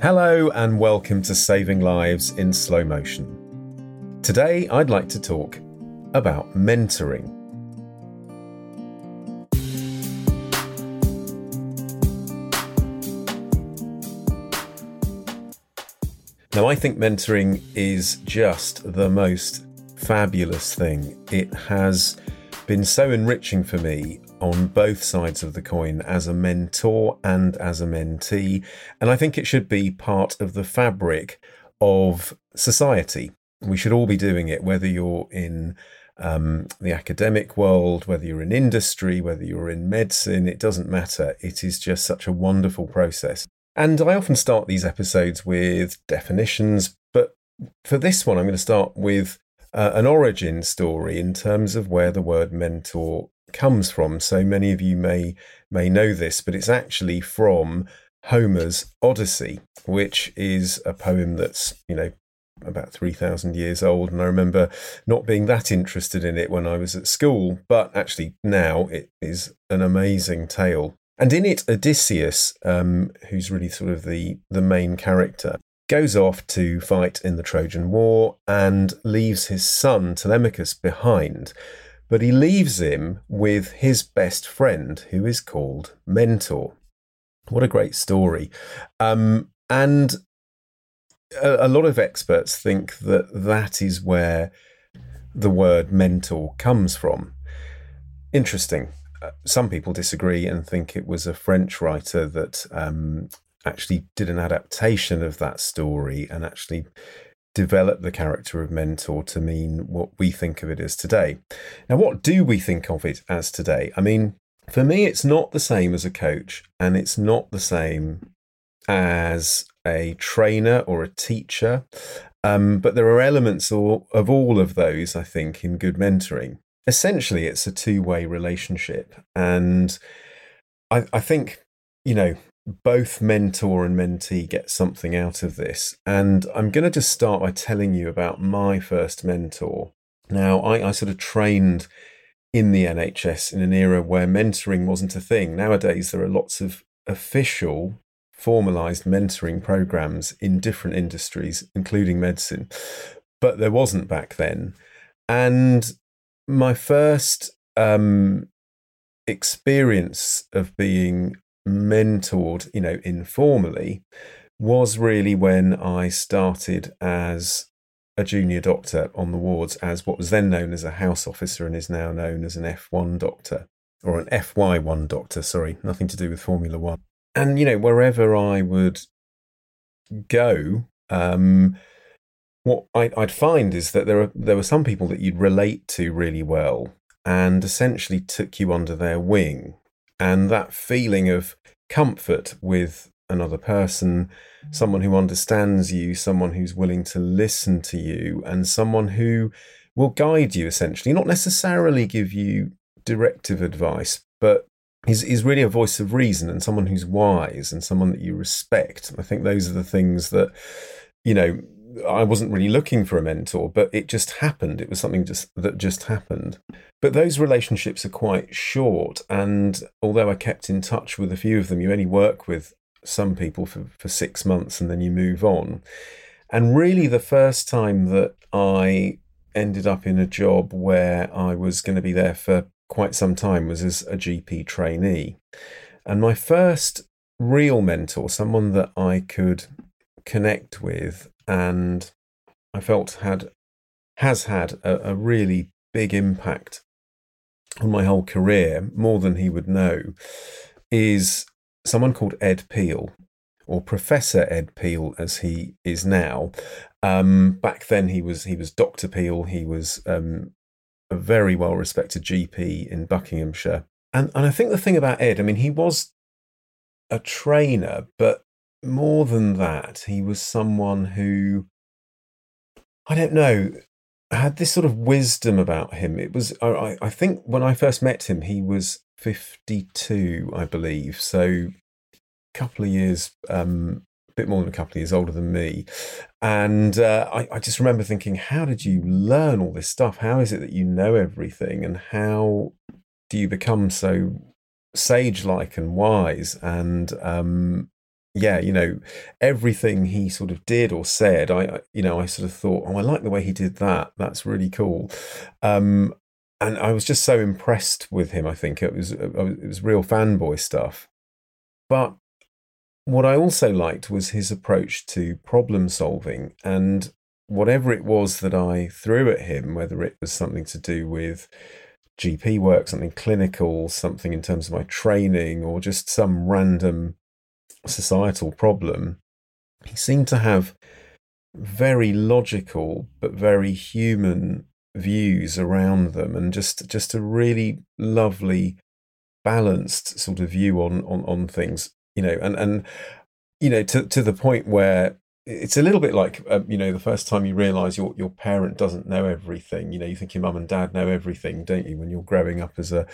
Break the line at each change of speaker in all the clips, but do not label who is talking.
Hello, and welcome to Saving Lives in Slow Motion. Today, I'd like to talk about mentoring. Now, I think mentoring is just the most fabulous thing. It has been so enriching for me on both sides of the coin as a mentor and as a mentee. And I think it should be part of the fabric of society. We should all be doing it, whether you're in um, the academic world, whether you're in industry, whether you're in medicine, it doesn't matter. It is just such a wonderful process. And I often start these episodes with definitions, but for this one, I'm going to start with an origin story in terms of where the word mentor comes from. So many of you may may know this, but it's actually from Homer's Odyssey, which is a poem that's you know about 3,000 years old. And I remember not being that interested in it when I was at school, but actually now it is an amazing tale. And in it, Odysseus, um, who's really sort of the, the main character, goes off to fight in the Trojan War and leaves his son Telemachus behind. But he leaves him with his best friend, who is called Mentor. What a great story. Um, and a, a lot of experts think that that is where the word mentor comes from. Interesting. Uh, some people disagree and think it was a French writer that um, actually did an adaptation of that story and actually developed the character of mentor to mean what we think of it as today. Now, what do we think of it as today? I mean, for me, it's not the same as a coach, and it's not the same as a trainer or a teacher. Um, but there are elements of, all of those, I think, in good mentoring essentially it's a two-way relationship and I, I think you know both mentor and mentee get something out of this. And i'm going to just start by telling you about my first mentor. Now I, I sort of trained in the nhs in an era where mentoring wasn't a thing. Nowadays there are lots of official formalized mentoring programs in different industries including medicine. But there wasn't back then. And my first um, experience of being mentored, you know, informally, was really when I started as a junior doctor on the wards as what was then known as a house officer and is now known as an F1 doctor or an FY1 doctor, sorry, nothing to do with Formula One. And, you know, wherever I would go, um, what I, would find is that there are there were some people that you'd relate to really well and essentially took you under their wing and that feeling of comfort with another person someone who understands you someone who's willing to listen to you and someone who will guide you essentially. Not necessarily give you directive advice but is, is really a voice of reason and someone who's wise and someone that you respect. I think those are the things that you know I wasn't really looking for a mentor, but it just happened. It was something just that just happened. But those relationships are quite short, and although I kept in touch with a few of them, you only work with some people for, for six months and then you move on. And really, the first time that I ended up in a job where I was going to be there for quite some time was as a GP trainee. And my first real mentor, someone that I could connect with and I felt had has had a, a really big impact on my whole career, more than he would know, is someone called Ed Peile, or Professor Ed Peile as he is now. Um, back then, he was he was Doctor Peile. He was um, a very well respected GP in Buckinghamshire, and and I think the thing about Ed, I mean, he was a trainer, but more than that, he was someone who I don't know had this sort of wisdom about him. It was I, I think when I first met him, he was fifty two, I believe. So a couple of years um, a bit more than a couple of years older than me. And uh, I, I, just remember thinking, how did you learn all this stuff? How is it that you know everything? And how do you become so sage like and wise? And um, yeah, you know, everything he sort of did or said, I, you know, I sort of thought, oh, I like the way he did that. That's really cool. Um, and I was just so impressed with him. I think it was it was real fanboy stuff. But what I also liked was his approach to problem solving and whatever it was that I threw at him, whether it was something to do with GP work, something clinical, something in terms of my training, or just some random societal problem, he seemed to have very logical but very human views around them and just just a really lovely balanced sort of view on on, on things you know, and and you know to to the point where it's a little bit like uh, you know the first time you realize your your parent doesn't know everything you know you think your mum and dad know everything don't you when you're growing up as a,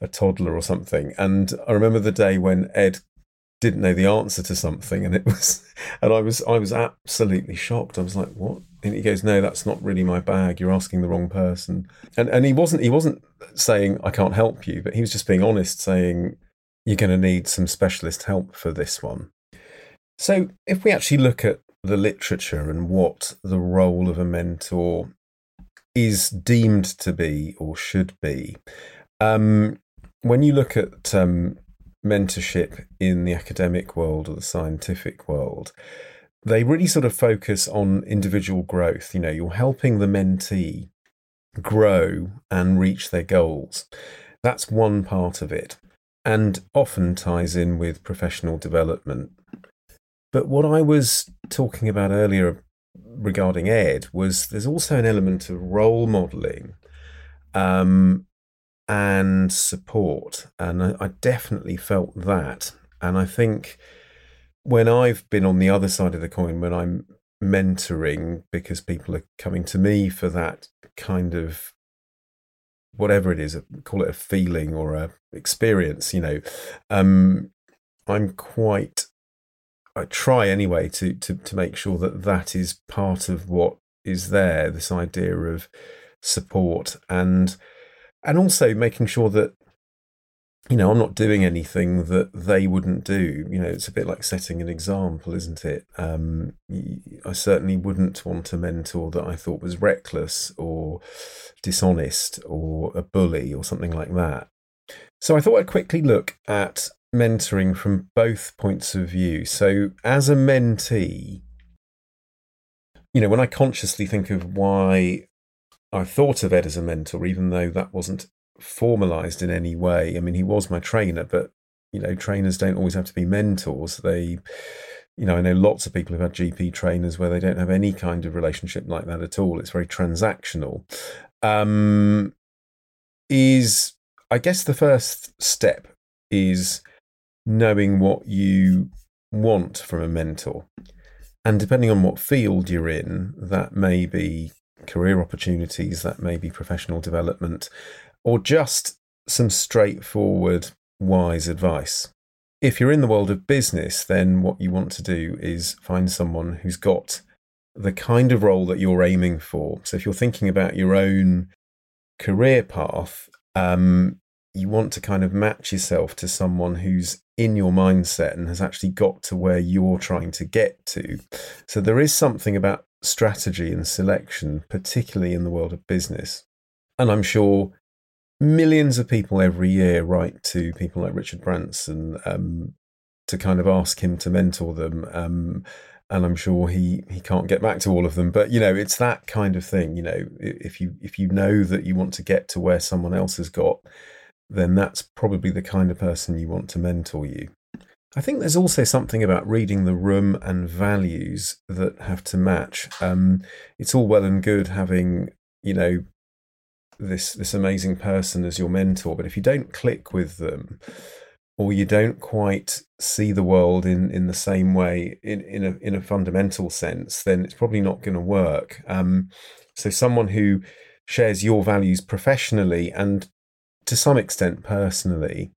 a toddler or something. And i remember the day when ed didn't know the answer to something and it was and i was i was absolutely shocked. I was like what? And he goes no that's not really my bag. You're asking the wrong person. And and he wasn't he wasn't saying i can't help you but he was just being honest saying you're going to need some specialist help for this one. So, if we actually look at the literature and what the role of a mentor is deemed to be or should be, um, when you look at um, mentorship in the academic world or the scientific world, they really sort of focus on individual growth. You know, you're helping the mentee grow and reach their goals. That's one part of it and often ties in with professional development. But what I was talking about earlier regarding Ed was there's also an element of role modeling um, and support. And I, I definitely felt that. And I think when I've been on the other side of the coin, when I'm mentoring because people are coming to me for that kind of whatever it is, call it a feeling or a experience, you know, um, I'm quite, I try anyway to, to, to make sure that that is part of what is there, this idea of support and, and also making sure that you know, I'm not doing anything that they wouldn't do. You know, it's a bit like setting an example, isn't it? Um, I certainly wouldn't want a mentor that I thought was reckless or dishonest or a bully or something like that. So I thought I'd quickly look at mentoring from both points of view. So as a mentee, you know, when I consciously think of why I thought of Ed as a mentor, even though that wasn't formalized in any way. I mean, he was my trainer, but you know, trainers don't always have to be mentors. They, you know, I know lots of people who've had GP trainers where they don't have any kind of relationship like that at all. It's very transactional. Um, is I guess the first step is knowing what you want from a mentor. And depending on what field you're in, that may be career opportunities, that may be professional development, or just some straightforward, wise advice. If you're in the world of business, then what you want to do is find someone who's got the kind of role that you're aiming for. So if you're thinking about your own career path, um, you want to kind of match yourself to someone who's in your mindset and has actually got to where you're trying to get to. So there is something about strategy and selection, particularly in the world of business. And I'm sure millions of people every year write to people like Richard Branson um, to kind of ask him to mentor them. Um, and I'm sure he he can't get back to all of them. But you know, it's that kind of thing. You know, if you if you know that you want to get to where someone else has got, then that's probably the kind of person you want to mentor you. I think there's also something about reading the room and values that have to match. Um, it's all well and good having, you know, this this amazing person as your mentor, but if you don't click with them, or you don't quite see the world in, in the same way in, in a in a fundamental sense, then it's probably not going to work. Um, so someone who shares your values professionally and to some extent personally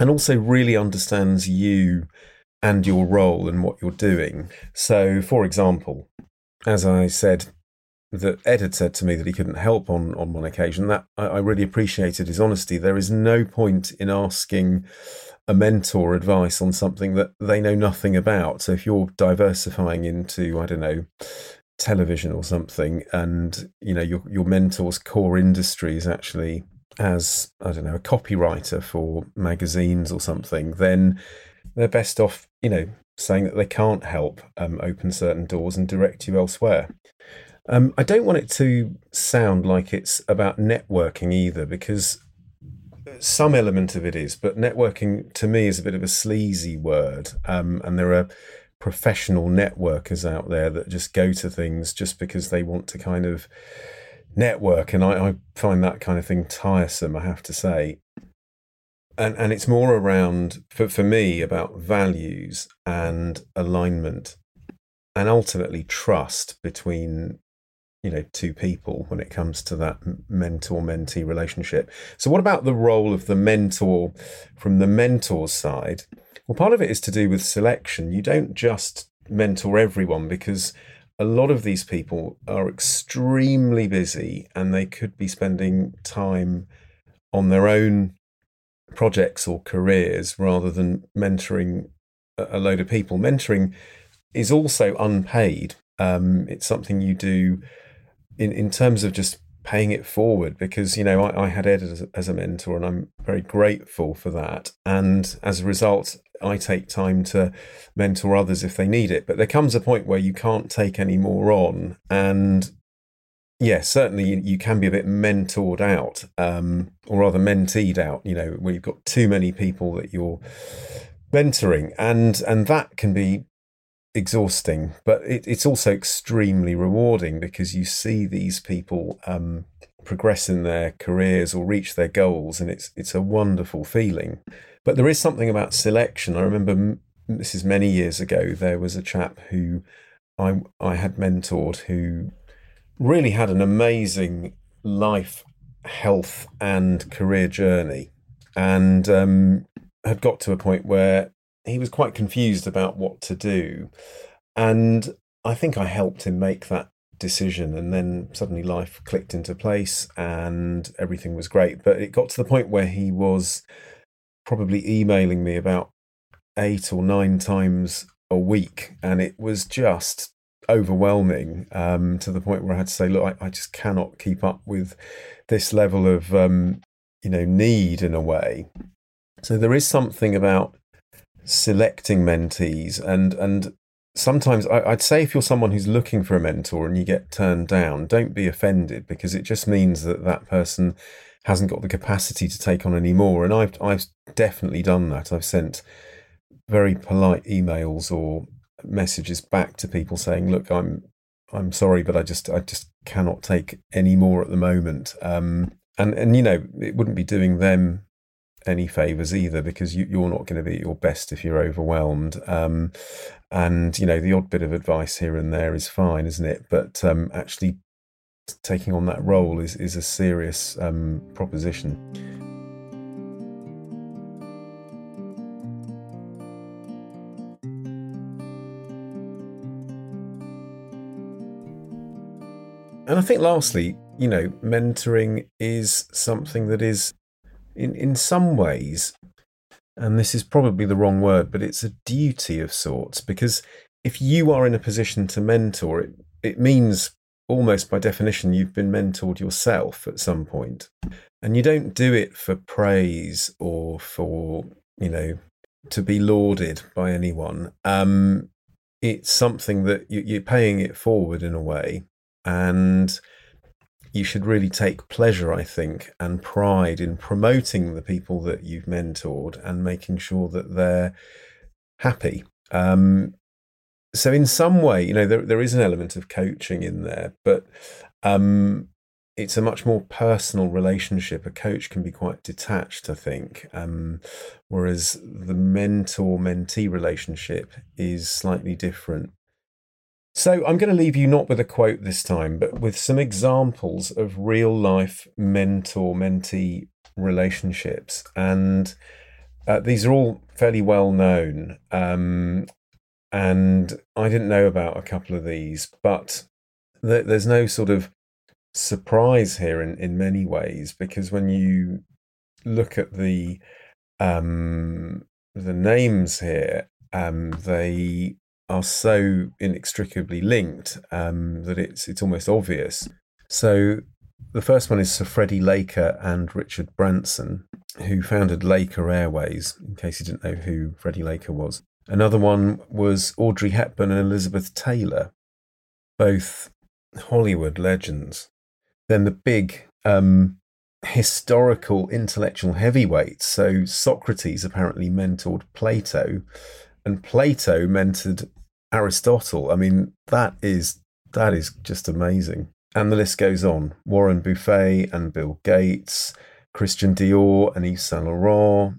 and also really understands you and your role and what you're doing. So, for example, as I said, that Ed had said to me that he couldn't help on, on one occasion. That I, I really appreciated his honesty. There is no point in asking a mentor advice on something that they know nothing about. So if you're diversifying into, I don't know, television or something, and you know your your mentor's core industry is actually as I don't know a copywriter for magazines or something, then they're best off you know saying that they can't help um, open certain doors and direct you elsewhere. Um, I don't want it to sound like it's about networking either, because some element of it is, but networking to me is a bit of a sleazy word, um, and there are professional networkers out there that just go to things just because they want to kind of network, and I, I find that kind of thing tiresome. I have to say, and and it's more around for for me about values and alignment, and ultimately trust between you know two people when it comes to that mentor mentee relationship. So what about the role of the mentor from the mentor's side? Well part of it is to do with selection. You don't just mentor everyone because a lot of these people are extremely busy and they could be spending time on their own projects or careers rather than mentoring a load of people. Mentoring is also unpaid. Um, it's something you do in, in terms of just paying it forward because you know I, I had Ed as, as, a mentor and I'm very grateful for that and as a result I take time to mentor others if they need it. But there comes a point where you can't take any more on. And yeah, certainly you can be a bit mentored out, um, or rather menteed out, you know, where you've got too many people that you're mentoring. And and that can be exhausting, but it, it's also extremely rewarding because you see these people um, progress in their careers or reach their goals, and it's it's a wonderful feeling. But there is something about selection. I remember this is many years ago. There was a chap who I I had mentored who really had an amazing life, health, and career journey, and um, had got to a point where he was quite confused about what to do, and I think I helped him make that decision and then suddenly life clicked into place and everything was great but it got to the point where he was probably emailing me about eight or nine times a week, and it was just overwhelming um, to the point where I had to say, "Look, I, I just cannot keep up with this level of um, you know need in a way." So there is something about selecting mentees, and and sometimes I, I'd say if you're someone who's looking for a mentor and you get turned down, don't be offended because it just means that that person hasn't got the capacity to take on any more. And I've I've definitely done that. I've sent very polite emails or messages back to people saying, "Look, I'm I'm sorry, but I just I just cannot take any more at the moment." Um, and and you know, it wouldn't be doing them any favors either because you, you're not going to be at your best if you're overwhelmed. Um, and you know, the odd bit of advice here and there is fine, isn't it? But um, actually taking on that role is, is a serious um, proposition. And I think, lastly, you know, mentoring is something that is, in, in some ways, and this is probably the wrong word, but it's a duty of sorts because if you are in a position to mentor, it it means almost by definition you've been mentored yourself at some point. And you don't do it for praise or for you know to be lauded by anyone. Um it's something that you, are paying it forward in a way. And you should really take pleasure i think and pride in promoting the people that you've mentored and making sure that they're happy. Um so in some way, you know, there there is an element of coaching in there, but um, it's a much more personal relationship. A coach can be quite detached, I think, um, whereas the mentor mentee relationship is slightly different. So I'm going to leave you not with a quote this time, but with some examples of real life mentor mentee relationships. And uh, these are all fairly well known. Um, and I didn't know about a couple of these, but th- there's no sort of surprise here in, in many ways because when you look at the um, the names here, um, they are so inextricably linked um, that it's it's almost obvious. So the first one is Sir Freddie Laker and Richard Branson, who founded Laker Airways. In case you didn't know who Freddie Laker was, Another one was Audrey Hepburn and Elizabeth Taylor, both Hollywood legends. Then the big um, historical intellectual heavyweights. So Socrates apparently mentored Plato, and Plato mentored Aristotle. I mean, that is that is just amazing. And the list goes on. Warren Buffett and Bill Gates, Christian Dior and Yves Saint Laurent,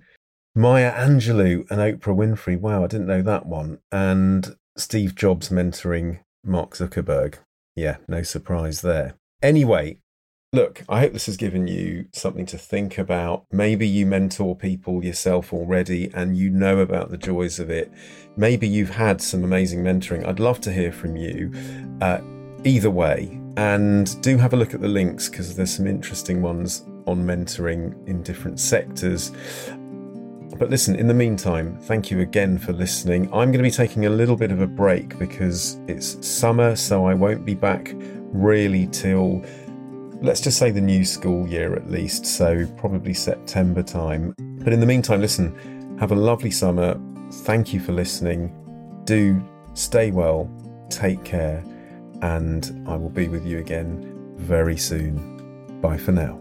Maya Angelou and Oprah Winfrey. Wow, I didn't know that one. And Steve Jobs mentoring Mark Zuckerberg. Yeah, no surprise there. Anyway, look, I hope this has given you something to think about. Maybe you mentor people yourself already and you know about the joys of it. Maybe you've had some amazing mentoring. I'd love to hear from you. Uh, either way, and do have a look at the links because there's some interesting ones on mentoring in different sectors. But listen, in the meantime, thank you again for listening. I'm going to be taking a little bit of a break because it's summer, so I won't be back really till let's just say the new school year at least, so probably September time. But in the meantime, listen, have a lovely summer. Thank you for listening. Do stay well, take care, and I will be with you again very soon. Bye for now.